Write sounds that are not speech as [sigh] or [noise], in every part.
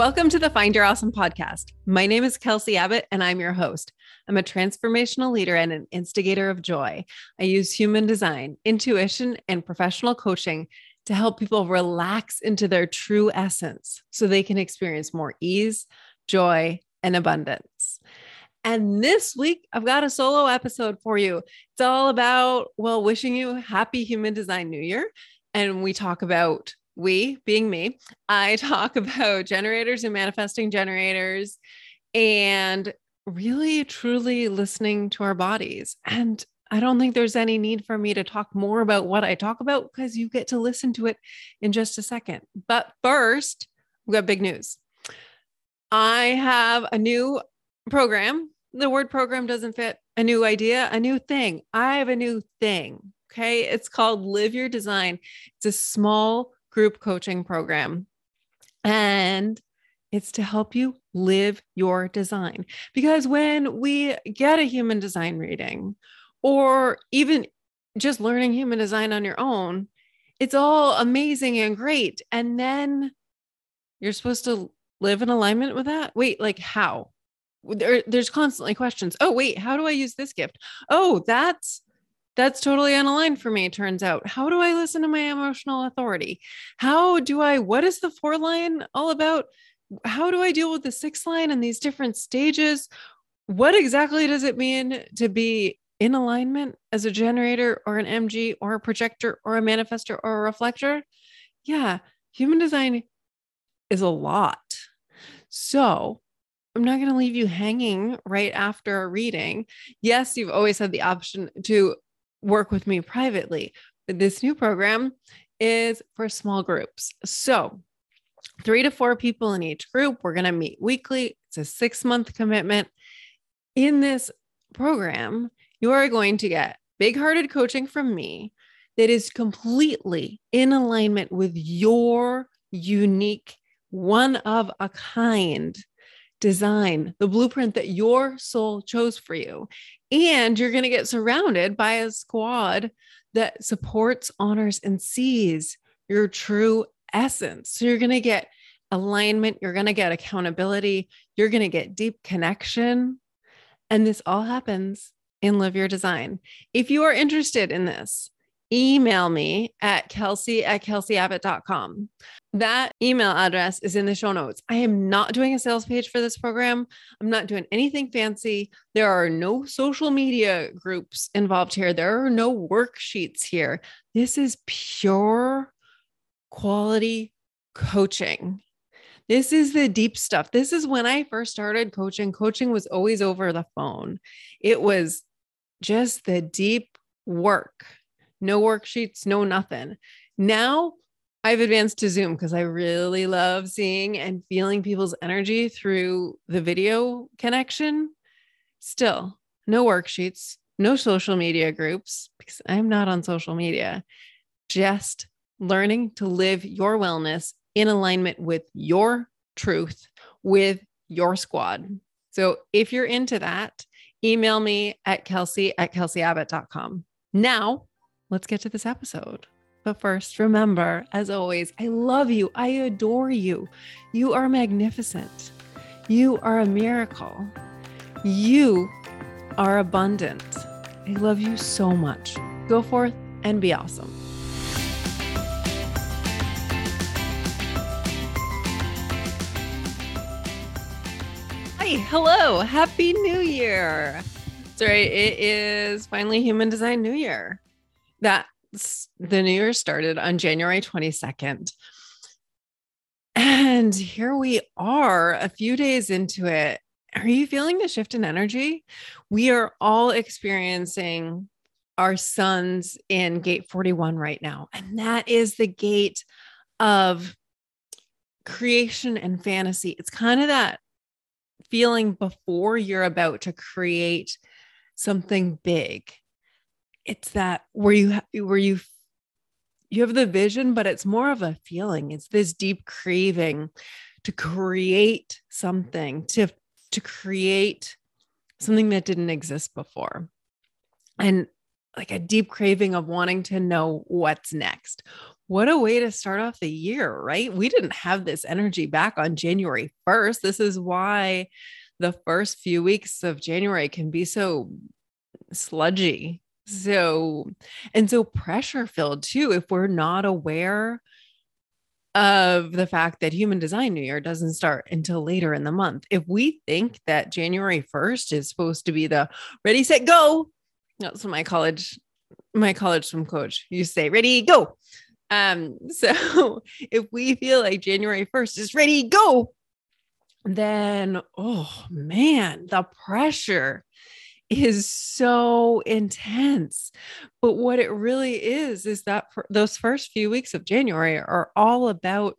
Welcome to the Find Your Awesome podcast. My name is Kelsey Abbott, and I'm your host. I'm a transformational leader and an instigator of joy. I use human design, intuition, and professional coaching to help people relax into their true essence so they can experience more ease, joy, and abundance. And this week, I've got a solo episode for you. It's all about, well, wishing you happy human design new year. And we talk about we being me, I [laughs] talk about generators and manifesting generators and really truly listening to our bodies. And I don't think there's any need for me to talk more about what I talk about because you get to listen to it in just a second. But first, we've got big news. I have a new program. The word program doesn't fit. A new idea, a new thing. I have a new thing. Okay. It's called Live Your Design. It's a small group coaching program. And it's to help you live your design. Because when we get a human design reading, or even just learning human design on your own, it's all amazing and great. And then you're supposed to live in alignment with that. Wait, like how? There, there's constantly questions. Oh, wait, how do I use this gift? Oh, that's that's totally unaligned for me, turns out. How do I listen to my emotional authority? How do I, what is the four line all about? How do I deal with the six line and these different stages? What exactly does it mean to be in alignment as a generator or an MG or a projector or a manifester or a reflector? Yeah, human design is a lot. So, I'm not going to leave you hanging right after a reading. Yes, you've always had the option to work with me privately. But this new program is for small groups. So, three to four people in each group. We're going to meet weekly. It's a six month commitment. In this program, you are going to get big hearted coaching from me that is completely in alignment with your unique, one of a kind design, the blueprint that your soul chose for you. And you're going to get surrounded by a squad that supports, honors, and sees your true essence. So you're going to get alignment, you're going to get accountability, you're going to get deep connection. And this all happens in Live Your Design. If you are interested in this, email me at kelsey at kelseyabbott.com. That email address is in the show notes. I am not doing a sales page for this program. I'm not doing anything fancy. There are no social media groups involved here. There are no worksheets here. This is pure quality coaching. This is the deep stuff. This is when I first started coaching. Coaching was always over the phone, it was just the deep work no worksheets, no nothing. Now I've advanced to Zoom because I really love seeing and feeling people's energy through the video connection. Still, no worksheets, no social media groups because I'm not on social media. Just learning to live your wellness in alignment with your truth, with your squad. So if you're into that, email me at kelsey at kelseyabbott.com. Now, let's get to this episode. But first, remember, as always, I love you. I adore you. You are magnificent. You are a miracle. You are abundant. I love you so much. Go forth and be awesome. Hi, hello, happy new year. Sorry, it is finally Human Design New Year that the new year started on January 22nd. And here we are a few days into it. Are you feeling the shift in energy? We are all experiencing our suns in gate 41 right now. And that is the gate of creation and fantasy. It's kind of that feeling before you're about to create something big it's that where you where you you have the vision but it's more of a feeling it's this deep craving to create something to to create something that didn't exist before and like a deep craving of wanting to know what's next what a way to start off the year, right? We didn't have this energy back on January 1st. This is why the first few weeks of January can be so sludgy. So, and so pressure filled too, if we're not aware of the fact that human design new year doesn't start until later in the month. If we think that January 1st is supposed to be the ready, set, go, that's what my college, my college swim coach You say, ready, go. Um, [laughs] so if we feel like January 1st is ready, go, then oh man, the pressure is so intense. But what it really is, is that those first few weeks of January are all about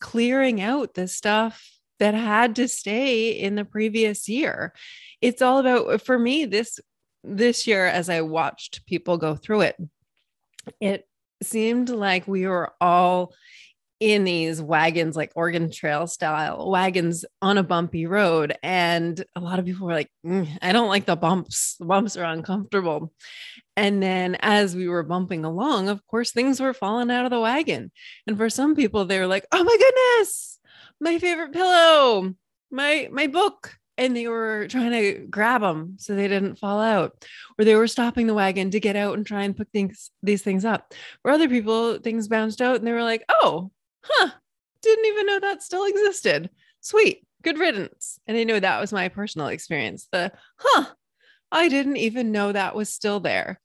clearing out the stuff that had to stay in the previous year. It's all about, uh, for me, this this year as I watched people go through it, it seemed like we were all in these wagons, like Oregon Trail style wagons on a bumpy road. And a lot of people were like, mm, I don't like the bumps. The bumps are uncomfortable. And then as we were bumping along, of course, things were falling out of the wagon. And for some people, they were like, oh my goodness, my favorite pillow, my, my book. And they were trying to grab them so they didn't fall out, or they were stopping the wagon to get out and try and pick things, these things up. For other people, things bounced out and they were like, oh, huh, didn't even know that still existed. Sweet, good riddance. And I know that was my personal experience. The, huh, I didn't even know that was still there.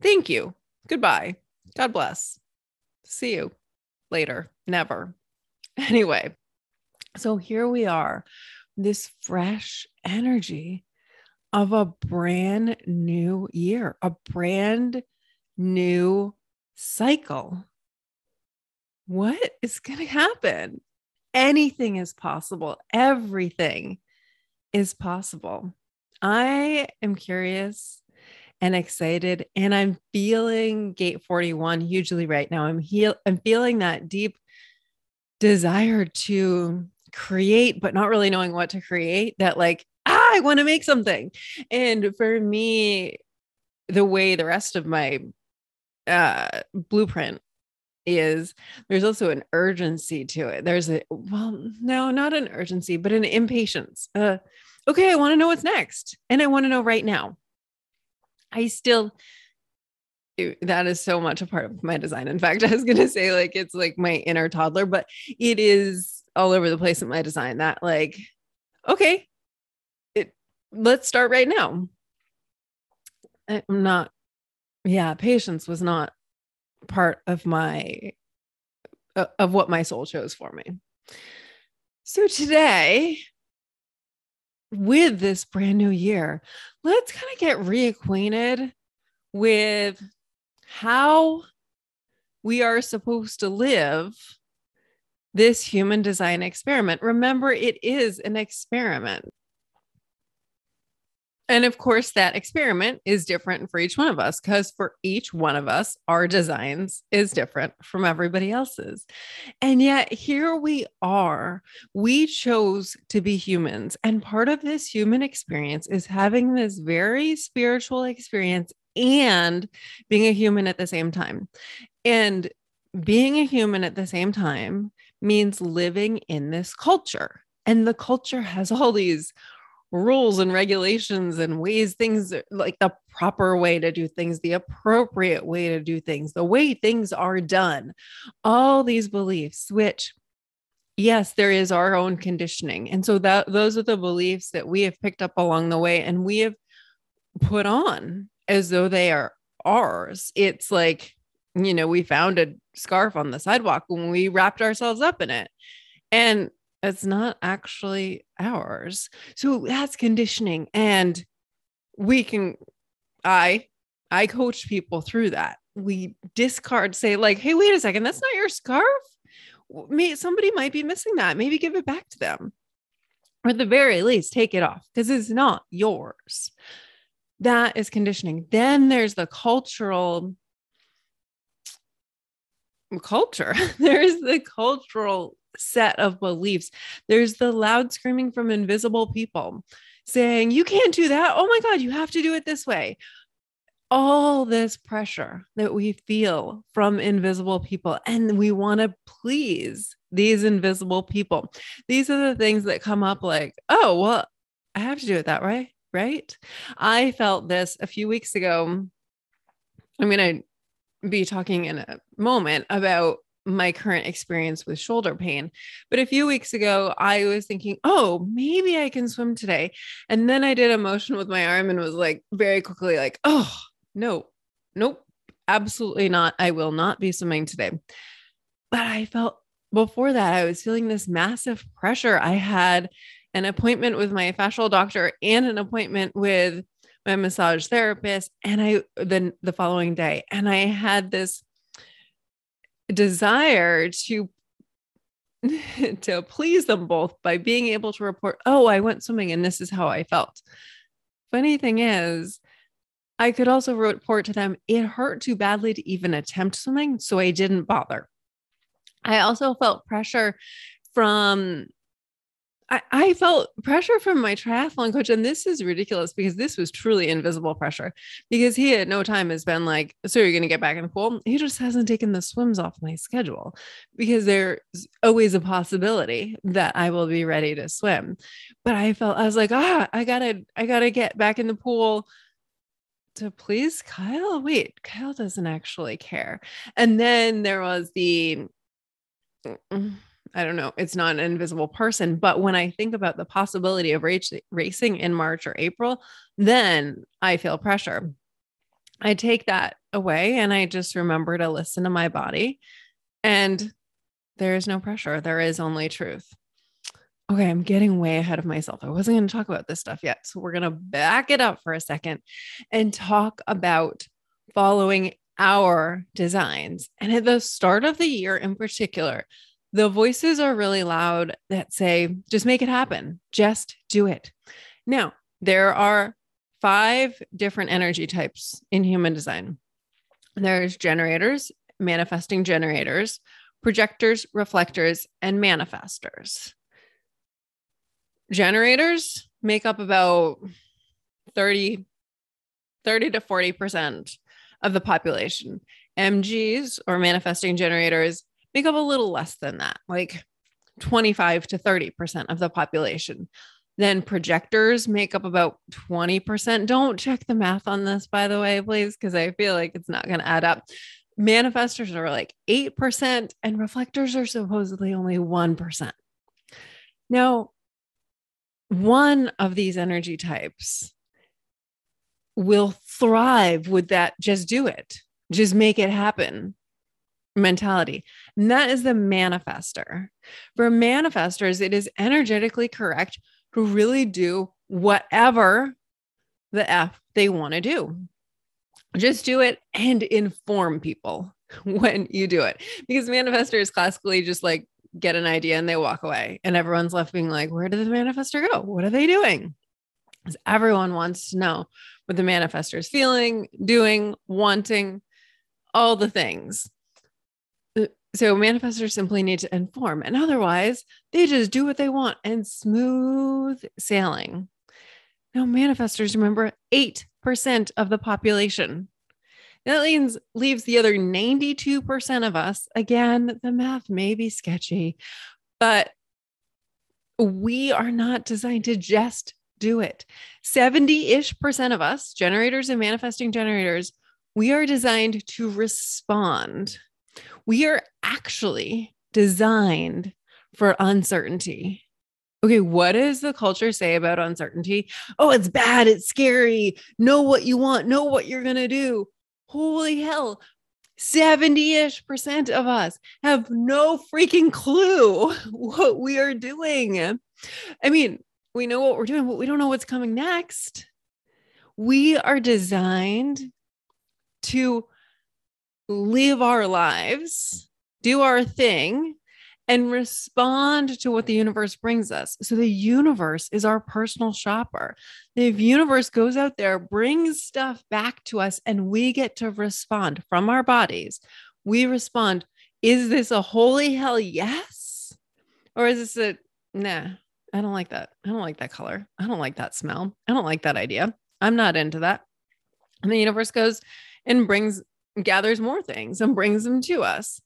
Thank you. Goodbye. God bless. See you later. Never. [laughs] Anyway, so here we are, this fresh energy of a brand new year, a brand new cycle what is going to happen? Anything is possible. Everything is possible. I am curious and excited and I'm feeling gate 41 hugely right now. I'm heal I'm feeling that deep desire to create but not really knowing what to create that like ah, I want to make something. And for me the way the rest of my uh blueprint is there's also an urgency to it. There's a, well, no, not an urgency, but an impatience. Uh, okay, I want to know what's next. And I want to know right now. I still, that is so much a part of my design. In fact, [laughs] I was going to say, like, it's like my inner toddler, but it is all over the place in my design that, like, okay, it, let's start right now. I'm not, yeah, patience was not part of my of what my soul chose for me. So today with this brand new year, let's kind of get reacquainted with how we are supposed to live this human design experiment. Remember, it is an experiment. And of course, that experiment is different for each one of us because for each one of us, our designs is different from everybody else's. And yet, here we are. We chose to be humans. And part of this human experience is having this very spiritual experience and being a human at the same time. And being a human at the same time means living in this culture. And the culture has all these rules and regulations and ways things like the proper way to do things, the appropriate way to do things, the way things are done, all these beliefs, which yes there is our own conditioning. And so that those are the beliefs that we have picked up along the way and we have put on as though they are ours. It's like you know we found a scarf on the sidewalk when we wrapped ourselves up in it. And it's not actually ours. So that's conditioning. And we can, I, I coach people through that. We discard, say, like, hey, wait a second, that's not your scarf. Somebody might be missing that. Maybe give it back to them. Or at the very least, take it off because it's not yours. That is conditioning. Then there's the cultural culture. [laughs] there's the cultural set of beliefs. There's the loud screaming from invisible people saying, You can't do that. Oh my God, you have to do it this way. all this pressure that we feel from invisible people, and we want to please these invisible people. These are the things that come up like, oh, well, I have to do it that way, right? I felt this a few weeks ago. I'm going to be talking in a moment about my current experience with shoulder pain. But a few weeks ago, I was thinking, oh, maybe I can swim today. And then I did a motion with my arm and was like, very quickly, like, oh, no, nope, absolutely not. I will not be swimming today. But I felt before that, I was feeling this massive pressure. I had an appointment with my fascial doctor and an appointment with my massage therapist and I then the following day and I had this desire to [laughs] to please them both by being able to report oh I went swimming and this is how I felt. Funny thing is I could also report to them it hurt too badly to even attempt swimming so I didn't bother. I also felt pressure from I, I felt pressure from my triathlon coach, and this is ridiculous because this was truly invisible pressure. Because he at no time has been like, "So you're going to get back in the pool?" He just hasn't taken the swims off my schedule because there's always a possibility that I will be ready to swim. But I felt I was like, "Ah, I gotta, I gotta get back in the pool." to please Kyle. Wait, Kyle doesn't actually care. And then there was the I don't know, it's not an invisible person. But when I think about the possibility of race, racing in March or April, then I feel pressure. I take that away and I just remember to listen to my body. And there is no pressure, there is only truth. Okay, I'm getting way ahead of myself. I wasn't going to talk about this stuff yet. So we're going to back it up for a second and talk about following our designs. And at the start of the year in particular, the voices are really loud that say, just make it happen, just do it. Now, there are five different energy types in human design there's generators, manifesting generators, projectors, reflectors, and manifestors. Generators make up about 30, 30 to 40% of the population. MGs or manifesting generators make up a little less than that, like 25 to 30% of the population. Then projectors make up about 20%. Don't check the math on this, by the way, please, because I feel like it's not going to add up. Manifestors are like 8%, and reflectors are supposedly only 1%. Now, one of these energy types will thrive with that just do it, just make it happen mentality. And that is the manifester. For manifestors, it is energetically correct to really do whatever the F they want to do. Just do it and inform people [laughs] when you do it. Because manifestors classically just like get an idea and they walk away. And everyone's left being like, where did the manifester go? What are they doing? Because everyone wants to know what the manifester is feeling, doing, wanting, all the things. So manifestors simply need to inform, and otherwise, they just do what they want and smooth sailing. Now, manifestors remember 8% of the population. That leaves, leaves the other 92% of us. Again, the math may be sketchy, but we are not designed to just do it. 70 ish percent of us, generators and manifesting generators, we are designed to respond we are actually designed for uncertainty. Okay, what does the culture say about uncertainty? Oh, it's bad, it's scary. Know what you want, know what you're going to do. Holy hell. 70 ish percent of us have no freaking clue [laughs] what we are doing. I mean, we know what we're doing, but we don't know what's coming next. We are designed to live our lives, do our thing, and respond to what the universe brings us. So the universe is our personal shopper. The universe goes out there, brings stuff back to us, and we get to respond from our bodies. We respond, is this a holy hell yes? Or is this a nah? I don't like that. I don't like that color. I don't like that smell. I don't like that idea. I'm not into that. And the universe goes and brings, gathers more things and brings them to us.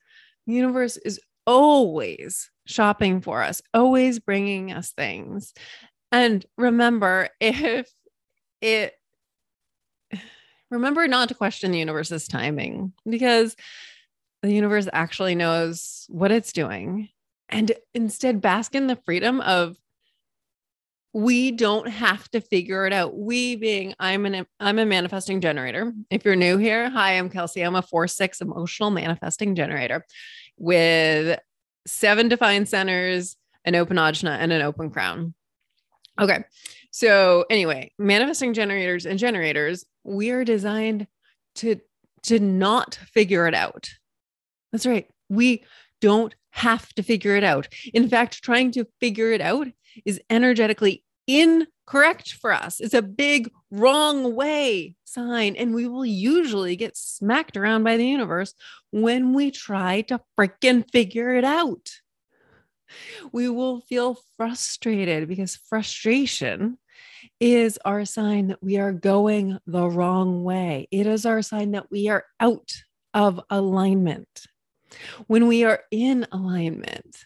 The universe is always shopping for us, always bringing us things. And remember, [laughs] if it, [sighs] remember not to question the universe's timing because the universe actually knows what it's doing. And instead, bask in the freedom of we don't have to figure it out. We being I'm an I'm a manifesting generator. If you're new here, hi, I'm Kelsey. I'm a 4-6 emotional manifesting generator with seven defined centers, an open ajna, and an open crown. Okay. So anyway, manifesting generators and generators, we are designed to to not figure it out. That's right. We don't have to figure it out. In fact, trying to figure it out is energetically incorrect for us. It's a big wrong way sign. And we will usually get smacked around by the universe when we try to freaking figure it out. We will feel frustrated because frustration is our sign that we are going the wrong way. It is our sign that we are out of alignment. When we are in alignment,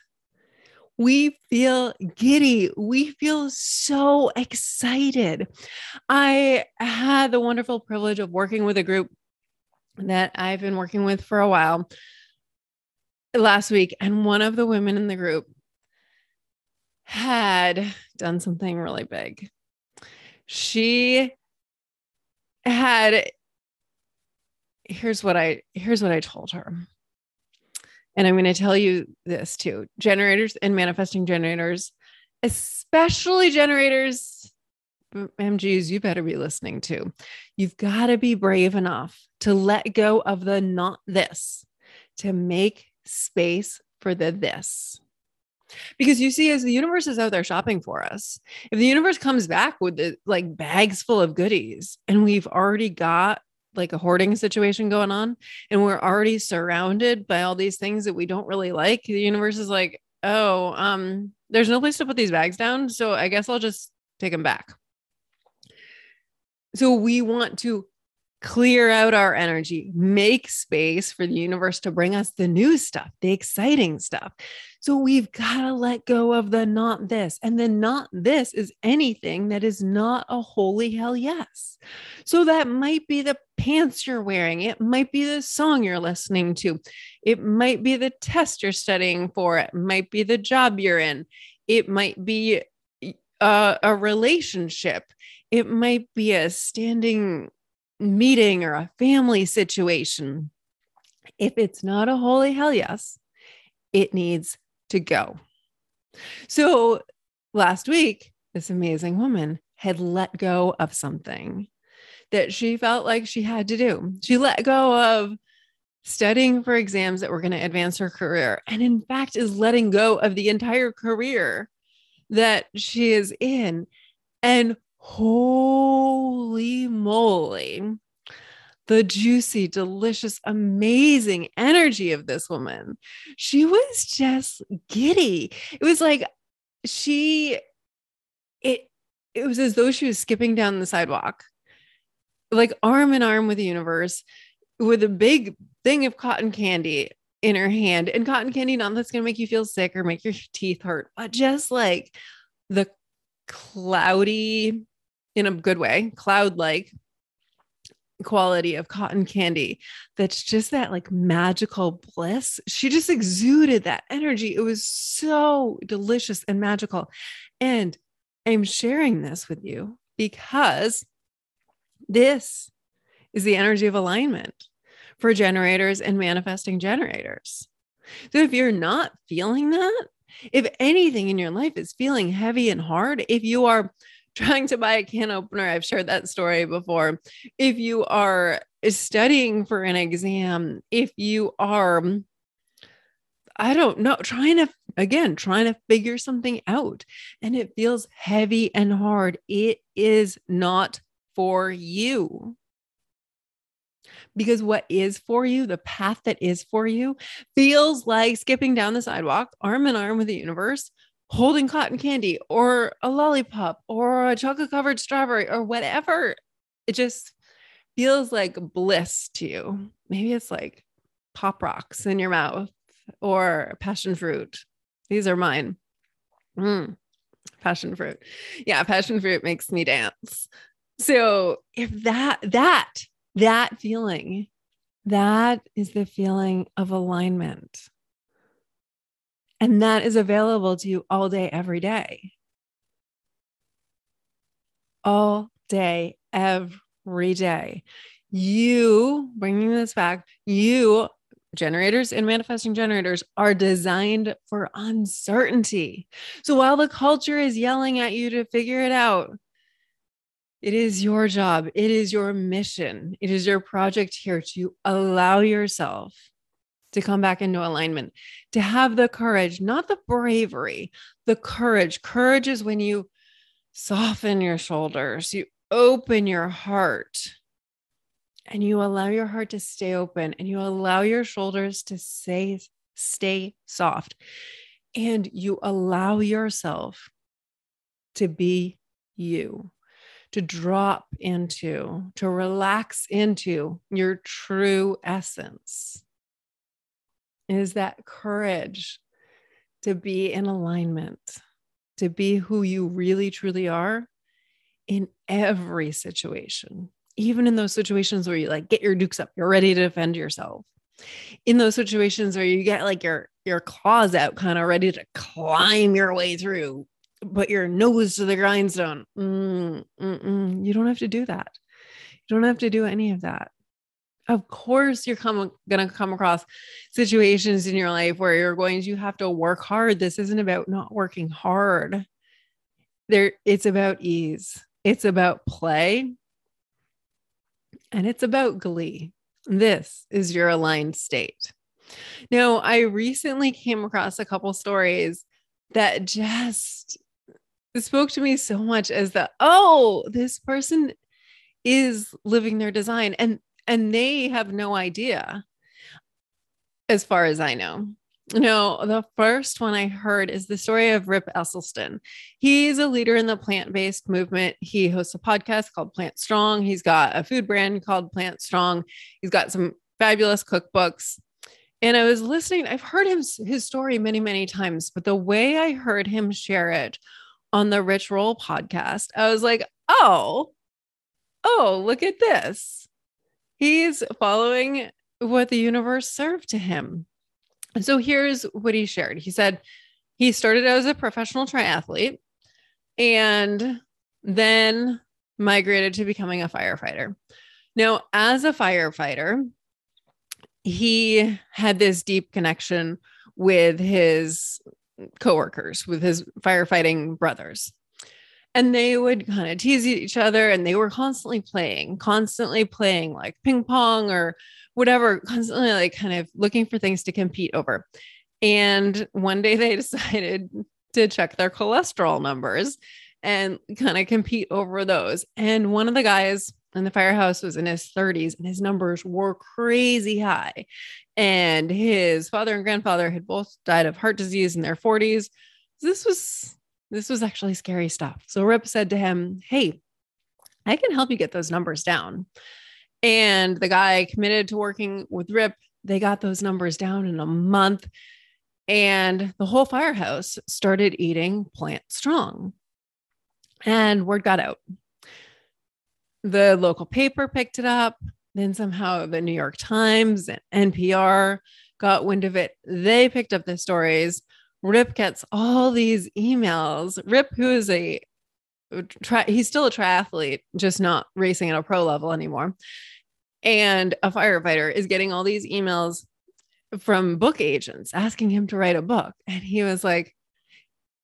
we feel giddy. We feel so excited. I had the wonderful privilege of working with a group that I've been working with for a while last week. And one of the women in the group had done something really big. She had here's what I here's what I told her. And I'm going to tell you this too generators and manifesting generators, especially generators, MGs, you better be listening to. You've got to be brave enough to let go of the not this, to make space for the this. Because you see, as the universe is out there shopping for us, if the universe comes back with the, like bags full of goodies and we've already got like a hoarding situation going on and we're already surrounded by all these things that we don't really like the universe is like oh um there's no place to put these bags down so i guess i'll just take them back so we want to clear out our energy, make space for the universe to bring us the new stuff, the exciting stuff. So we've got to let go of the not this. And the not this is anything that is not a holy hell yes. So that might be the pants you're wearing, it might be the song you're listening to, it might be the test you're studying for, it might be the job you're in, it might be a, uh, a relationship. It might be a standing meeting or a family situation, if it's not a holy hell yes, it needs to go. So last week, this amazing woman had let go of something that she felt like she had to do. She let go of studying for exams that were going to advance her career, and in fact, is letting go of the entire career that she is in. And holy moly, the juicy, delicious, amazing energy of this woman. She was just giddy. It was like she, it, it was as though she was skipping down the sidewalk, like arm in arm with the universe, with a big thing of cotton candy in her hand. And cotton candy, not that's going to make you feel sick or make your teeth hurt, but just like the cloudy, in a good way, cloud like quality of cotton candy that's just that like magical bliss. She just exuded that energy. It was so delicious and magical. And I'm sharing this with you because this is the energy of alignment for generators and manifesting generators. So if you're not feeling that, if anything in your life is feeling heavy and hard, if you are trying to buy a can opener. I've shared that story before. If you are studying for an exam, if you are, I don't know, trying to, again, trying to figure something out and it feels heavy and hard, it is not for you. Because what is for you, the path that is for you, feels like skipping down the sidewalk, arm in arm with the universe, holding cotton candy or a lollipop or a chocolate covered strawberry or whatever. It just feels like bliss to you. Maybe it's like pop rocks in your mouth or passion fruit. These are mine. Mm, passion fruit. Yeah, passion fruit makes me dance. So if that, that, that feeling, that is the feeling of alignment. And that is available to you all day, every day. All day, every day. You, bringing this back, you generators and manifesting generators are designed for uncertainty. So while the culture is yelling at you to figure it out, it is your job, it is your mission, it is your project here to allow yourself to come back into alignment, to have the courage, not the bravery, the courage. Courage is when you soften your shoulders, you open your heart and you allow your heart to stay open and you allow your shoulders to say stay soft and you allow yourself to be you to drop into to relax into your true essence is that courage to be in alignment to be who you really truly are in every situation even in those situations where you like get your dukes up, you're ready to defend yourself. In those situations where you get like your your claws out, kind of ready to climb your way through, put your nose to the grindstone. Mm, you don't have to do that. You don't have to do any of that. Of course, you're come, to come across situations in your life where you're going to have to work hard. This isn't about not working hard. There, it's about ease. It's about play and it's about glee. This is your aligned state. Now, I recently came across a couple stories that just spoke to me so much as the oh, this person is living their design and and they have no idea as far as I know. No, the first one I heard is the story of Rip Esselstyn. He's a leader in the plant based movement. He hosts a podcast called Plant Strong. He's got a food brand called Plant Strong. He's got some fabulous cookbooks. And I was listening, I've heard him, his story many, many times, but the way I heard him share it on the Rich Roll podcast, I was like, oh, oh, look at this. He's following what the universe served to him so here's what he shared. He said he started as a professional triathlete and then migrated to becoming a firefighter. Now, as a firefighter, he had this deep connection with his coworkers, with his firefighting brothers. And they would kind of tease each other and they were constantly playing, constantly playing like ping pong or whatever, constantly like kind of looking for things to compete over. And one day they [laughs] decided to check their cholesterol numbers and kind of compete over those. And one of the guys in the firehouse was in his 30s and his numbers were crazy high. And his father and grandfather had both died of heart disease in their 40s. This was this was actually scary stuff. So Rip said to him, "Hey, I can help you get those numbers down." And the guy committed to working with Rip. They got those numbers down in a month. And the whole firehouse started eating plant strong. And word got out. The local paper picked it up. Then somehow the New York Times and NPR got wind of it. They picked up the stories. Rip gets all these emails. Rip, who is a Tri- he's still a triathlete, just not racing at a pro level anymore and a firefighter is getting all these emails from book agents asking him to write a book. And he was like,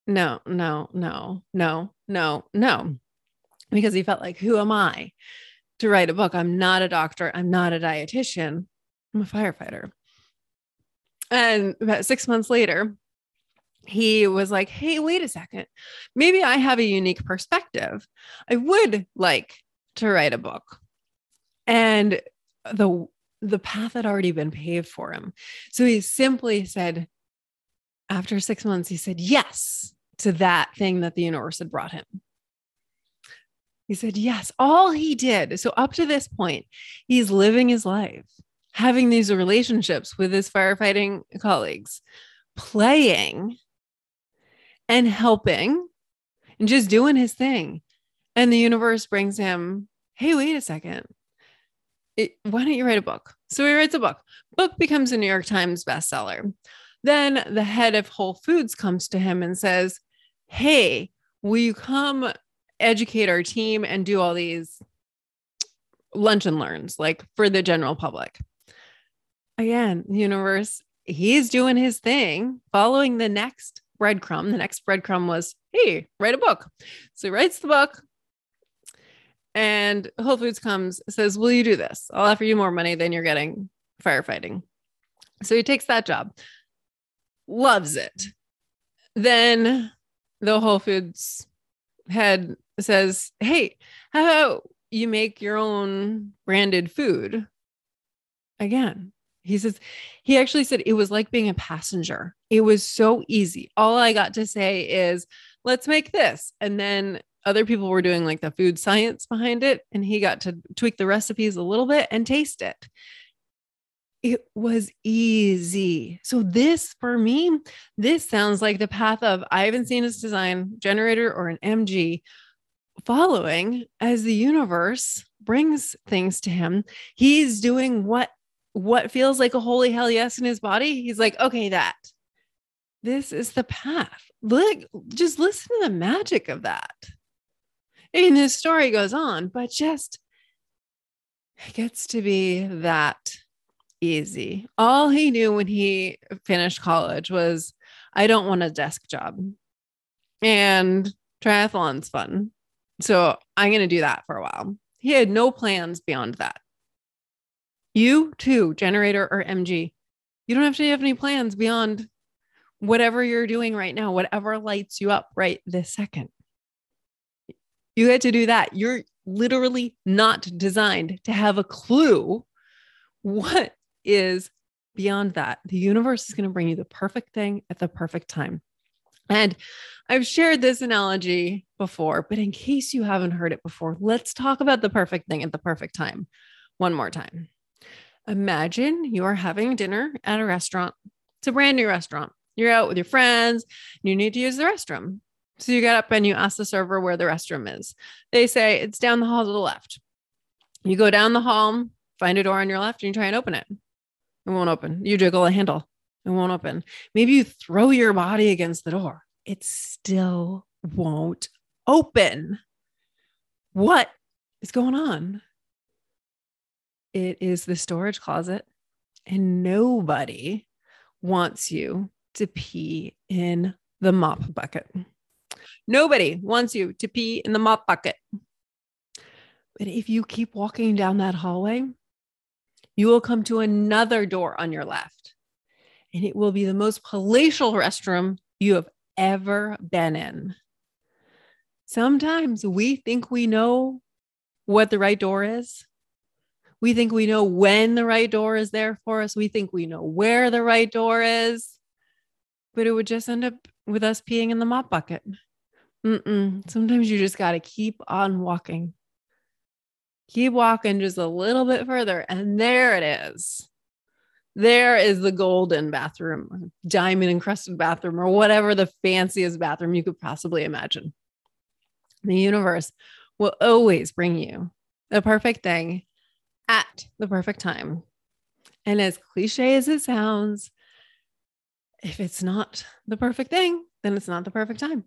no, no, no, no, no, no. Because he felt like, who am I to write a book? I'm not a doctor. I'm not a dietitian. I'm a firefighter. And about six months later, he was like, hey, wait a second. Maybe I have a unique perspective. I would like to write a book and the the path had already been paved for him so he simply said after six months he said yes to that thing that the universe had brought him He said, Yes, all he did. So, up to this point, he's living his life, having these relationships with his firefighting colleagues, playing and helping and just doing his thing. And the universe brings him, Hey, wait a second. It, why don't you write a book? So he writes a book. Book becomes a New York Times bestseller. Then the head of Whole Foods comes to him and says, Hey, will you come educate our team and do all these lunch and learns like for the general public. Again, universe, he's doing his thing, following the next breadcrumb. The next breadcrumb was, hey, write a book. So he writes the book. And Whole Foods comes, says, Will you do this? I'll offer you more money than you're getting firefighting. So he takes that job, loves it. Then the Whole Foods head says, Hey, how about you make your own branded food? Again, he says, he actually said it was like being a passenger. It was so easy. All I got to say is, let's make this. And then other people were doing like the food science behind it. And he got to tweak the recipes a little bit and taste it. It was easy. So, this for me, this sounds like the path of I haven't seen his design generator or an MG following as the universe brings things to him. He's doing what what feels like a holy hell yes in his body. He's like, okay, that this is the path. Look, just listen to the magic of that. And his story goes on, but just it gets to be that easy. All he knew when he finished college was, I don't want a desk job. And triathlon's fun. So I'm going to do that for a while. He had no plans beyond that. You too, generator or MG, you don't have to have any plans beyond whatever you're doing right now, whatever lights you up right this second. You get to do that. You're literally not designed to have a clue what is beyond that. The universe is going to bring you the perfect thing at the perfect time. And I've shared this analogy before, but in case you haven't heard it before, let's talk about the perfect thing at the perfect time one more time. Imagine you are having dinner at a restaurant. It's a brand new restaurant. You're out with your friends, you need to use the restroom. So you get up and you ask the server where the restroom is. They say it's down the hall to the left. You go down the hall, find a door on your left, and you try and open it. It won't open. You jiggle a handle. It won't open. Maybe you throw your body against the door. It still won't open. What is going on? It is the storage closet, and nobody wants you to pee in the mop bucket. Nobody wants you to pee in the mop bucket. But if you keep walking down that hallway, you will come to another door on your left and it will be the most palatial restroom you have ever been in. Sometimes we think we know what the right door is. We think we know when the right door is there for us. We think we know where the right door is, but it would just end up with us peeing in the mop bucket. Mm-mm. Sometimes you just got to keep on walking. Keep walking just a little bit further, and there it is there is the golden bathroom, diamond encrusted bathroom, or whatever the fanciest bathroom you could possibly imagine. The universe will always bring you the perfect thing at the perfect time. And as cliche as it sounds, if it's not the perfect thing, then it's not the perfect time.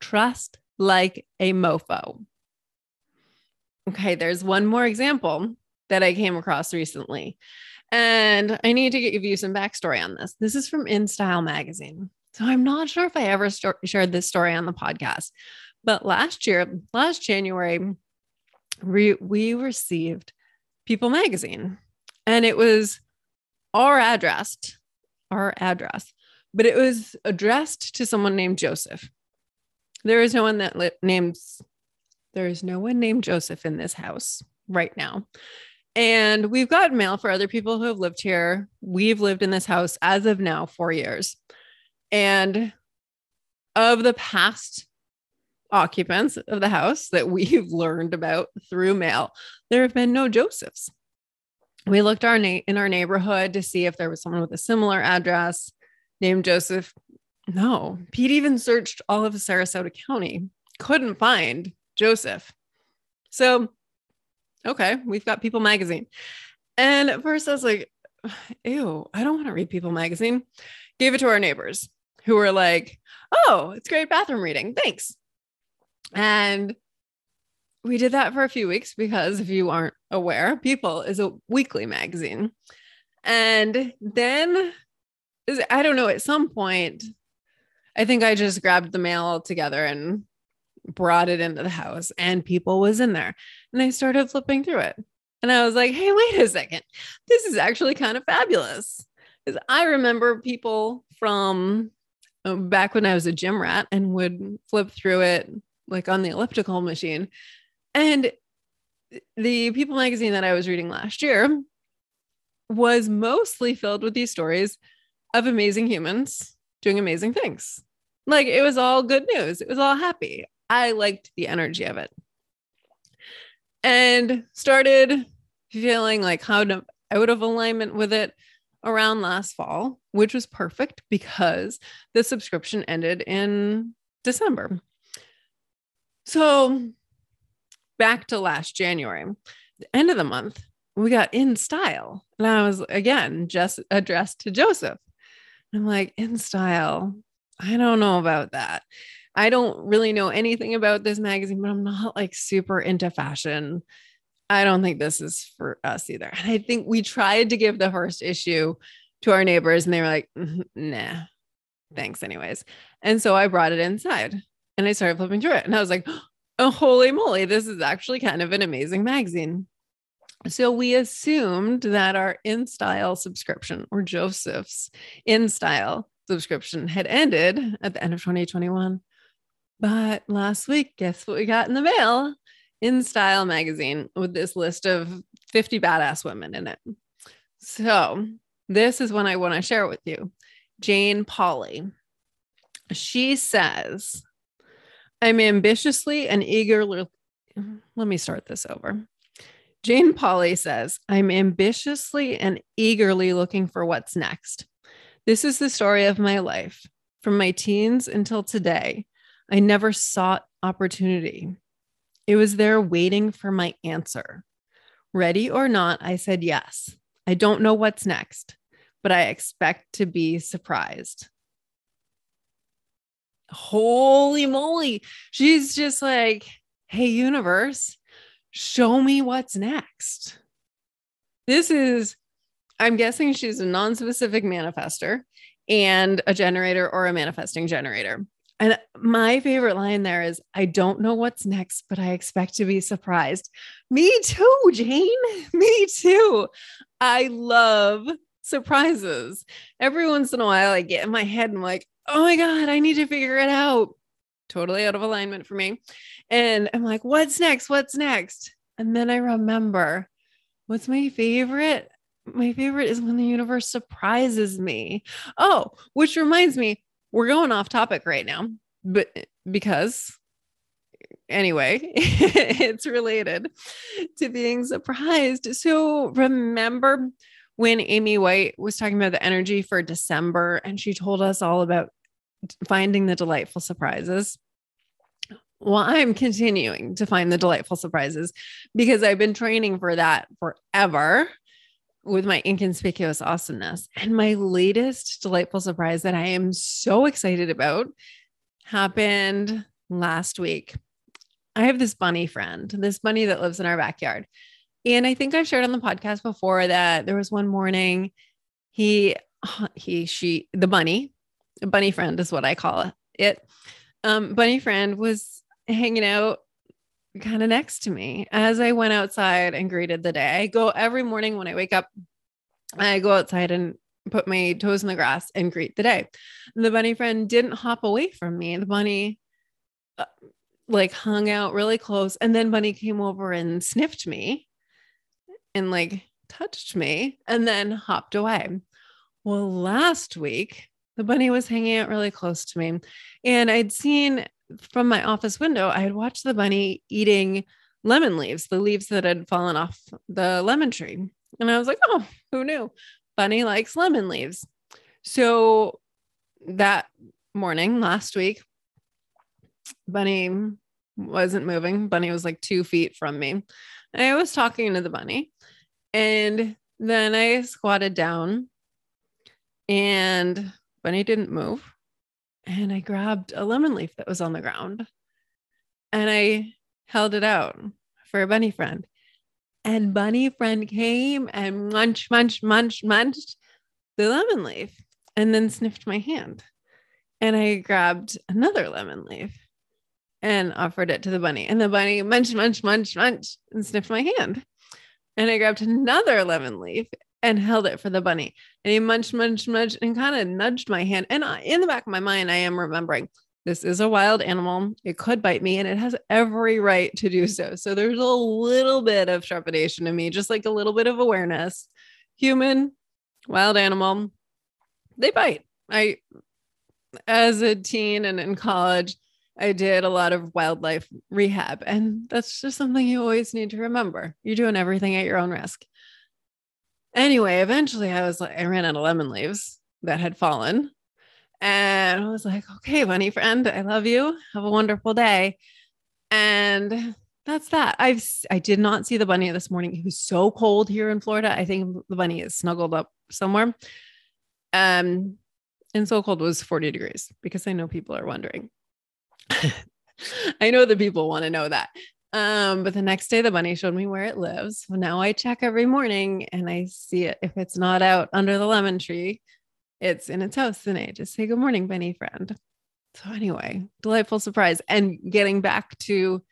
Trust like a mofo. Okay, there's one more example that I came across recently. And I need to give you some backstory on this. This is from InStyle magazine. So I'm not sure if I ever st- shared this story on the podcast, but last year, last January, we, we received People magazine and it was our address, our address, but it was addressed to someone named Joseph. There is no one that li- names, there is no one named Joseph in this house right now. And we've got mail for other people who have lived here. We've lived in this house as of now four years. And of the past occupants of the house that [laughs] we've learned about through mail, there have been no Josephs. We looked our na- in our neighborhood to see if there was someone with a similar address named Joseph. No, Pete even searched all of Sarasota County, couldn't find Joseph. So, okay, we've got People Magazine. And at first I was like, ew, I don't want to read People Magazine. Gave it to our neighbors who were like, oh, it's great bathroom reading. Thanks. And we did that for a few weeks because if you aren't aware, People is a weekly magazine. And then I don't know, at some point, I think I just grabbed the mail together and brought it into the house and People was in there. And I started flipping through it. And I was like, hey, wait a second. This is actually kind of fabulous. Because I remember people from uh, back when I was a gym rat and would flip through it like on the elliptical machine. And the People magazine that I was reading last year was mostly filled with these stories of amazing humans doing amazing things. Like it was all good news, it was all happy. I liked the energy of it. And started feeling like how out of alignment with it around last fall, which was perfect because the subscription ended in December. So back to last January, the end of the month, we got InStyle. And I was again just addressed to Joseph. I'm like, InStyle. I don't know about that. I don't really know anything about this magazine, but I'm not like super into fashion. I don't think this is for us either. And I think we tried to give the first issue to our neighbors and they were like, mm, nah, thanks, anyways. And so I brought it inside and I started flipping through it. And I was like, oh, Oh, holy moly, this is actually kind of an amazing magazine. So we assumed that our InStyle subscription or Joseph's InStyle subscription had ended at the end of 2021. But last week, guess what we got in the mail? InStyle magazine with this list of 50 badass women in it. So, this is one I want to share with you. Jane Pauley. She says, I'm ambitiously and eagerly. Let me start this over. Jane Pauley says, I'm ambitiously and eagerly looking for what's next. This is the story of my life. From my teens until today, I never sought opportunity. It was there waiting for my answer. Ready or not, I said yes. I don't know what's next, but I expect to be surprised holy moly. She's just like, hey, universe, show me what's next. This is, I'm guessing she's a non specific manifester and a generator or a manifesting generator. And my favorite line there is I don't know what's next, but I expect to be surprised. Me too, Jane. [laughs] Me too. I love surprises. Every once in a while, I get in my head and I'm like, oh my God, I need to figure it out. Totally out of alignment for me. And I'm like, what's next? What's next? And then I remember what's my favorite? My favorite is when the universe surprises me. Oh, which reminds me, we're going off topic right now, but because anyway, [laughs] it's related to being surprised. So remember when Amy White was talking about the energy for December and she told us all about finding the delightful surprises. Well, I'm continuing to find the delightful surprises because I've been training for that forever with my inconspicuous awesomeness. And my latest delightful surprise that I am so excited about happened last week. I have this bunny friend, this bunny that lives in our backyard. And I think I've shared on the podcast before that there was one morning he, he, she, the bunny, bunny friend is what I call it. Um, bunny friend was hanging out kind of next to me as I went outside and greeted the day. I go every morning when I wake up, I go outside and put my toes in the grass and greet the day. The bunny friend didn't hop away from me. The bunny uh, like hung out really close. And then bunny came over and sniffed me and like touched me and then hopped away. Well, last week, the bunny was hanging out really close to me. And I'd seen from my office window, I had watched the bunny eating lemon leaves, the leaves that had fallen off the lemon tree. And I was like, oh, who knew? Bunny likes lemon leaves. So that morning last week, Bunny wasn't moving. Bunny was like two feet from me. I was talking to the bunny. And then I squatted down and Bunny didn't move. And I grabbed a lemon leaf that was on the ground and I held it out for a bunny friend. And bunny friend came and munch, munch, munch, munched the lemon leaf and then sniffed my hand. And I grabbed another lemon leaf and offered it to the bunny. And the bunny munch, munch, munch, munch and sniffed my hand. And I grabbed another lemon leaf and held it for the bunny. And he munched, munched, munched, and kind of nudged my hand. And I, in the back of my mind, I am remembering this is a wild animal. It could bite me, and it has every right to do so. So there's a little bit of trepidation in me, just like a little bit of awareness. Human, wild animal, they bite. I, as a teen and in college, I did a lot of wildlife rehab. And that's just something you always need to remember. You're doing everything at your own risk. Anyway, eventually I was like, I ran out of lemon leaves that had fallen. And I was like, okay, bunny friend, I love you. Have a wonderful day. And that's that. I've I did not see the bunny this morning. It was so cold here in Florida. I think the bunny is snuggled up somewhere. Um, and so cold was 40 degrees because I know people are wondering. [laughs] I know the people want to know that. Um, but the next day the bunny showed me where it lives. now I check every morning and I see it. If it's not out under the lemon tree, it's in its house. And I just say, Good morning, bunny friend. So, anyway, delightful surprise. And getting back to,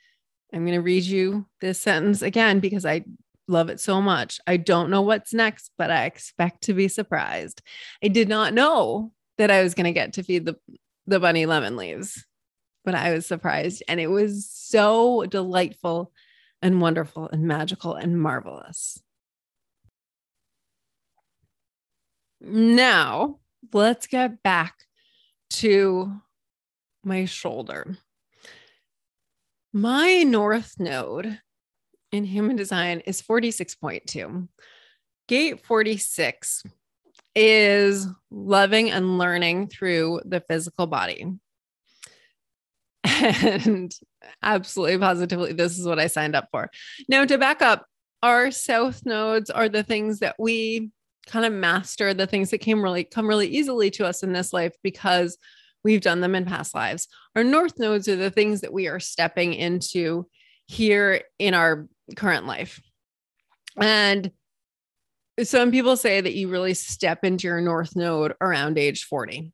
I'm going to read you this sentence again because I love it so much. I don't know what's next, but I expect to be surprised. I did not know that I was going to get to feed the, the bunny lemon leaves but I was surprised. And it was so delightful and wonderful and magical and marvelous. Now, let's get back to my shoulder. My north node in human design is 46.2. Gate 46 is loving and learning through the physical body. [laughs] And absolutely positively, this is what I signed up for. Now, to back up, our south nodes are the things that we kind of master, the things that came really come really easily to us in this life because we've done them in past lives. Our north nodes are the things that we are stepping into here in our current life. And some people say that you really step into your north node around age 40.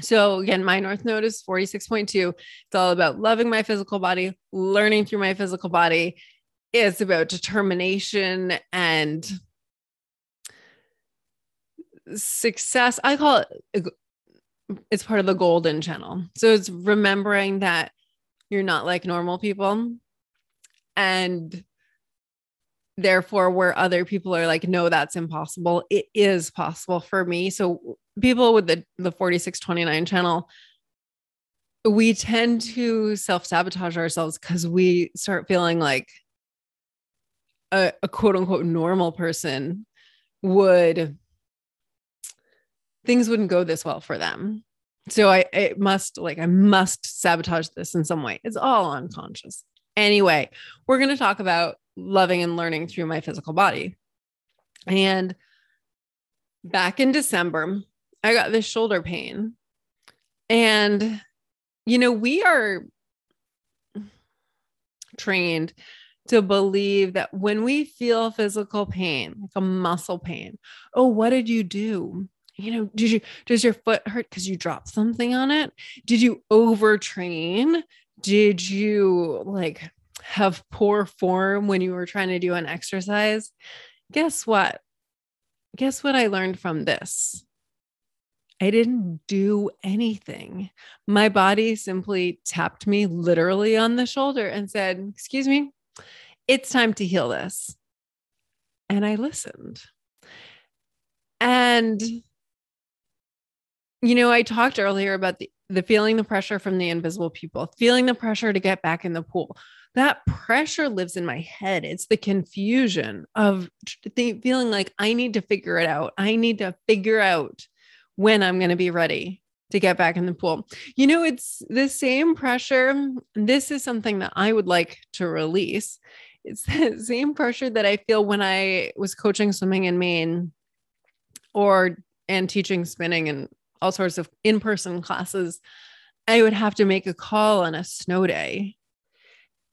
So again, my North Node is 46.2. It's all about loving my physical body, learning through my physical body. It's about determination and success. I call it it's part of the golden channel. So it's remembering that you're not like normal people and therefore where other people are like no that's impossible it is possible for me so people with the the 4629 channel we tend to self-sabotage ourselves because we start feeling like a, a quote unquote normal person would things wouldn't go this well for them. So i it must like i must sabotage this in some way. It's all unconscious. Anyway we're going to talk about loving and learning through my physical body. And back in December, I got this shoulder pain. And, you know, we are trained to believe that when we feel physical pain, like a muscle pain, oh, what did you do? You know, did you, does your foot hurt because you dropped something on it? Did you overtrain? Did you like have poor form when you were trying to do an exercise, guess what? Guess what I learned from this? I didn't do anything. My body simply tapped me literally on the shoulder and said, Excuse me, it's time to heal this. And I listened. And you know, I talked earlier about the, the feeling the pressure from the invisible people, feeling the pressure to get back in the pool. That pressure lives in my head. It's the confusion of the feeling like I need to figure it out. I need to figure out when I'm going to be ready to get back in the pool. You know, it's the same pressure. This is something that I would like to release. It's [laughs] the same pressure that I feel when I was coaching swimming in Maine or and teaching spinning and all sorts of in-person classes. I would have to make a call on a snow day.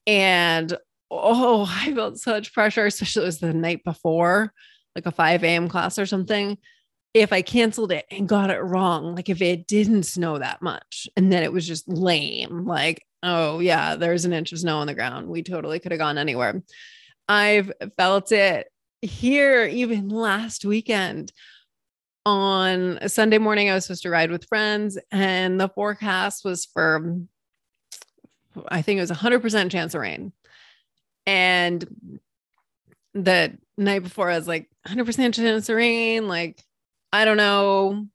And oh, I felt such pressure, especially it was the night before, like a 5 a.m. class or something if I canceled it and got it wrong, like if it didn't snow that much and then it was just lame, like, oh, yeah, there's an inch of snow on the ground. We totally could have gone anywhere. I've felt it here even last weekend. On a Sunday morning, I was supposed to ride with friends, and the forecast was for, I think it was a 100% chance of rain. And the night before, I was like, 100% chance of rain, like I don't know.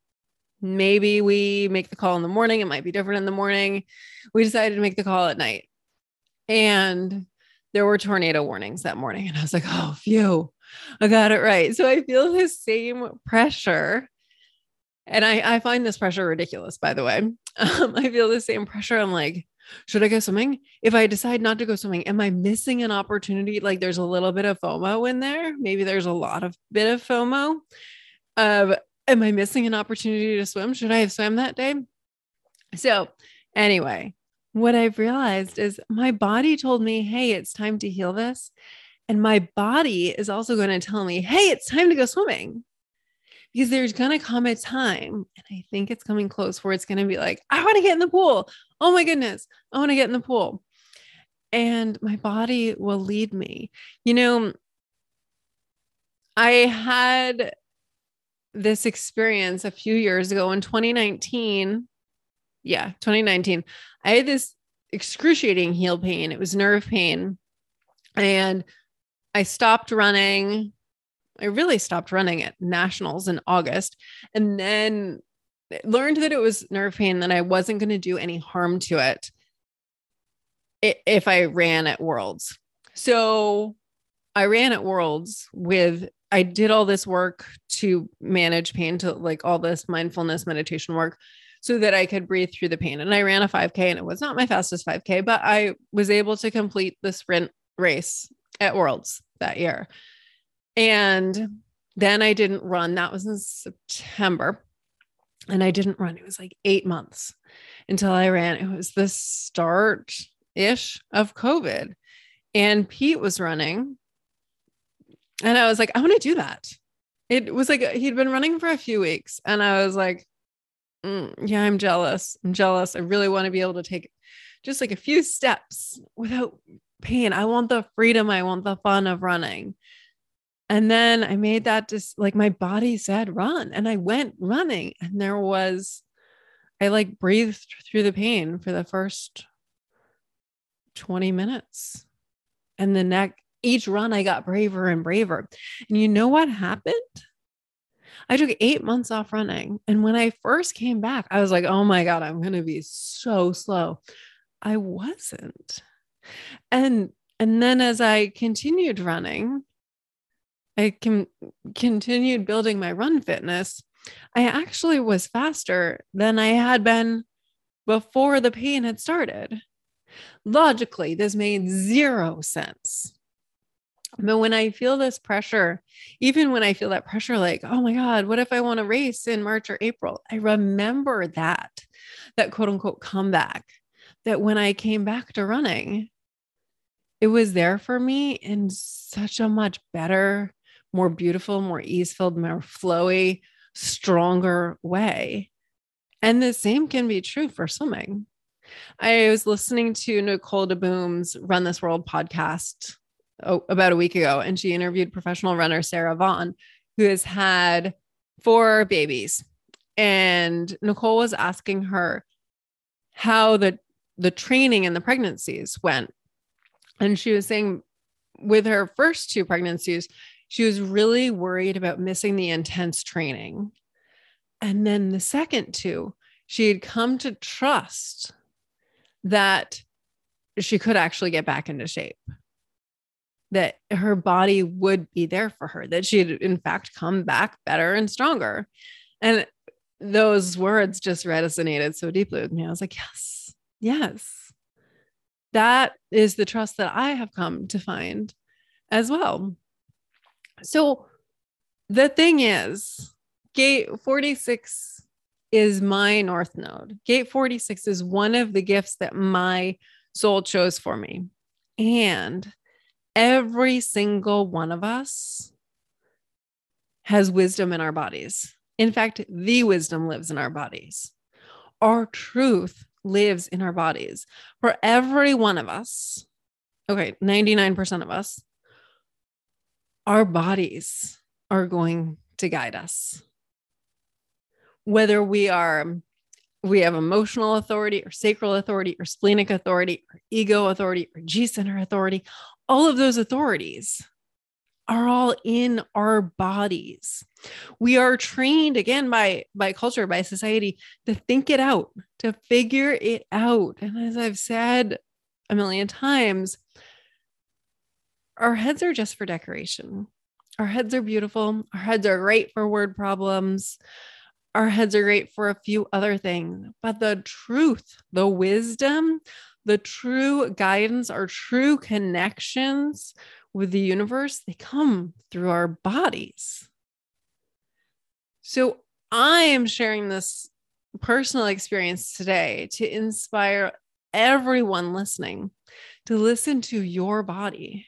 Maybe we make the call in the morning. It might be different in the morning. We decided to make the call at night. And there were tornado warnings that morning. And I was like, oh, phew, I got it right. So I feel the same pressure. And I, I find this pressure ridiculous, by the way. [laughs] Um, I feel the same pressure. I'm like, should I go swimming? If I decide not to go swimming, am I missing an opportunity? Like there's a little bit of FOMO in there. Maybe there's a lot of bit of FOMO of am I missing an opportunity to swim? Should I have swam that day? So, anyway, what I've realized is my body told me, hey, it's time to heal this. And my body is also going to tell me, hey, it's time to go swimming. Because there's going to come a time, and I think it's coming close, where it's going to be like, I want to get in the pool. Oh my goodness, I want to get in the pool. And my body will lead me. You know, I had this experience a few years ago in 2019. Yeah, 2019. I had this excruciating heel pain. It was nerve pain. And I stopped running. I really stopped running at nationals in August and then learned that it was nerve pain, that I wasn't going to do any harm to it if I ran at Worlds. So I ran at Worlds with I did all this work to manage pain, to like all this mindfulness meditation work so that I could breathe through the pain. And I ran a 5K and it was not my fastest 5K, but I was able to complete the sprint race at Worlds that year. And then I didn't run. That was in September. And I didn't run. It was like eight months until I ran. It was the start ish of COVID. And Pete was running and I was like, I want to do that. It was like he'd been running for a few weeks. And I was like, mm, yeah, I'm jealous. I'm jealous. I really want to be able to take just like a few steps without pain. I want the freedom. I want the fun of running. And then I made that just like my body said, run. And I went running. And there was, I like breathed through the pain for the first 20 minutes. And the neck, each run, I got braver and braver. And you know what happened? I took eight months off running. And when I first came back, I was like, oh my God, I'm going to be so slow. I wasn't. And and then as I continued running, I continued building my run fitness. I actually was faster than I had been before the pain had started. Logically, this made zero sense. But when I feel this pressure, even when I feel that pressure, like, oh my God, what if I want to race in March or April? I remember that, that quote unquote comeback, that when I came back to running, it was there for me in such a much better, more beautiful, more ease filled, more flowy, stronger way. And the same can be true for swimming. I was listening to Nicole DeBoom's Run This World podcast oh, about a week ago, and she interviewed professional runner Sara Vaughn, who has had four babies. And Nicole was asking her how the the training and the pregnancies went. And she was saying with her first two pregnancies, she was really worried about missing the intense training And then the second two, she had come to trust that she could actually get back into shape, that her body would be there for her, that she had, in fact, come back better and stronger. And those words just resonated so deeply with me. I was like, yes, yes. That is the trust that I have come to find as well. So the thing is, gate 46 is my north node. Gate 46 is one of the gifts that my soul chose for me. And every single one of us has wisdom in our bodies. In fact, the wisdom lives in our bodies. Our truth lives in our bodies. For every one of us, okay, 99% of us, our bodies are going to guide us. Whether we are we have emotional authority or sacral authority or splenic authority or ego authority or G center authority, all of those authorities are all in our bodies. We are trained again by by culture, by society to think it out, to figure it out. And as I've said a million times, our heads are just for decoration. Our heads are beautiful. Our heads are great for word problems. Our heads are great for a few other things. But the truth, the wisdom, the true guidance, our true connections with the universe, they come through our bodies. So I am sharing this personal experience today to inspire everyone listening to listen to your body.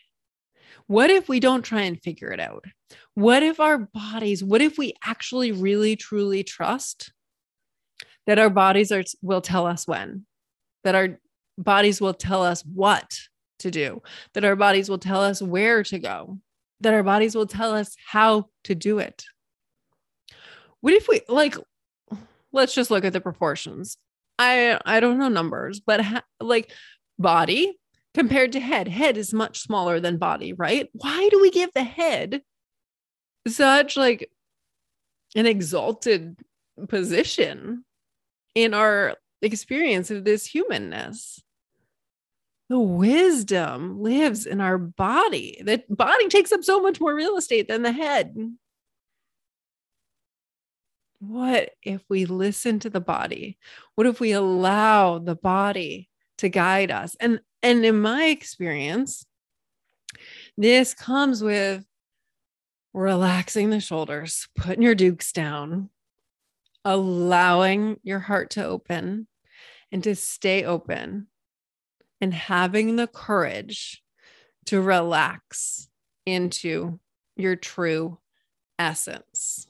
What if we don't try and figure it out? What if our bodies, what if we actually really truly trust that our bodies are will tell us when, that our bodies will tell us what to do, that our bodies will tell us where to go, that our bodies will tell us how to do it. What if we like let's just look at the proportions. I I don't know numbers, but ha- like body compared to head, head is much smaller than body, right? Why do we give the head such like an exalted position in our experience of this humanness? The wisdom lives in our body. The body takes up so much more real estate than the head. What if we listen to the body? What if we allow the body to guide us? And and in my experience, this comes with relaxing the shoulders, putting your dukes down, allowing your heart to open and to stay open and having the courage to relax into your true essence.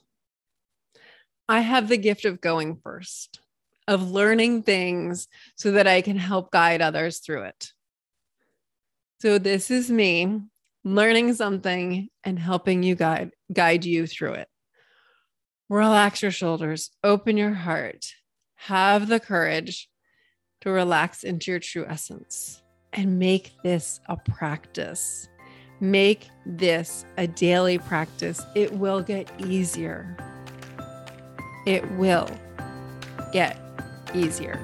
I have the gift of going first, of learning things so that I can help guide others through it. So, this is me learning something and helping you guide, guide you through it. Relax your shoulders, open your heart, have the courage to relax into your true essence and make this a practice. Make this a daily practice. It will get easier. It will get easier.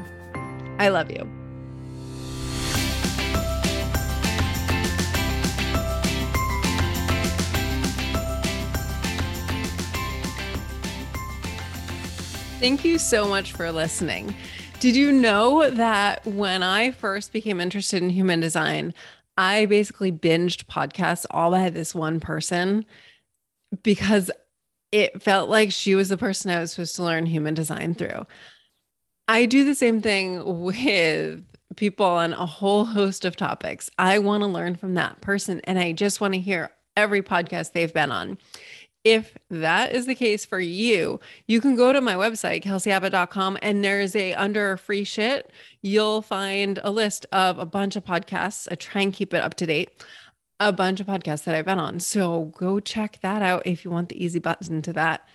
I love you. Thank you so much for listening. Did you know that when I first became interested in human design, I basically binged podcasts all by this one person because it felt like she was the person I was supposed to learn human design through. I do the same thing with people on a whole host of topics. I want to learn from that person and I just want to hear every podcast they've been on. If that is the case for you, you can go to my website, kelseyabbott.com, and there's a under free shit, you'll find a list of a bunch of podcasts. I try and keep it up to date, a bunch of podcasts that I've been on. So go check that out if you want the easy button to that.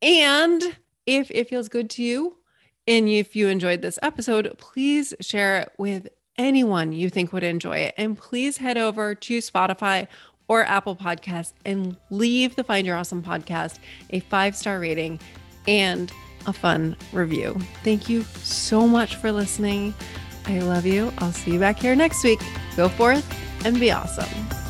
And if it feels good to you, and if you enjoyed this episode, please share it with anyone you think would enjoy it. And please head over to Spotify or Apple Podcasts and leave the Find Your Awesome podcast a five star rating and a fun review. Thank you so much for listening. I love you. I'll see you back here next week. Go forth and be awesome.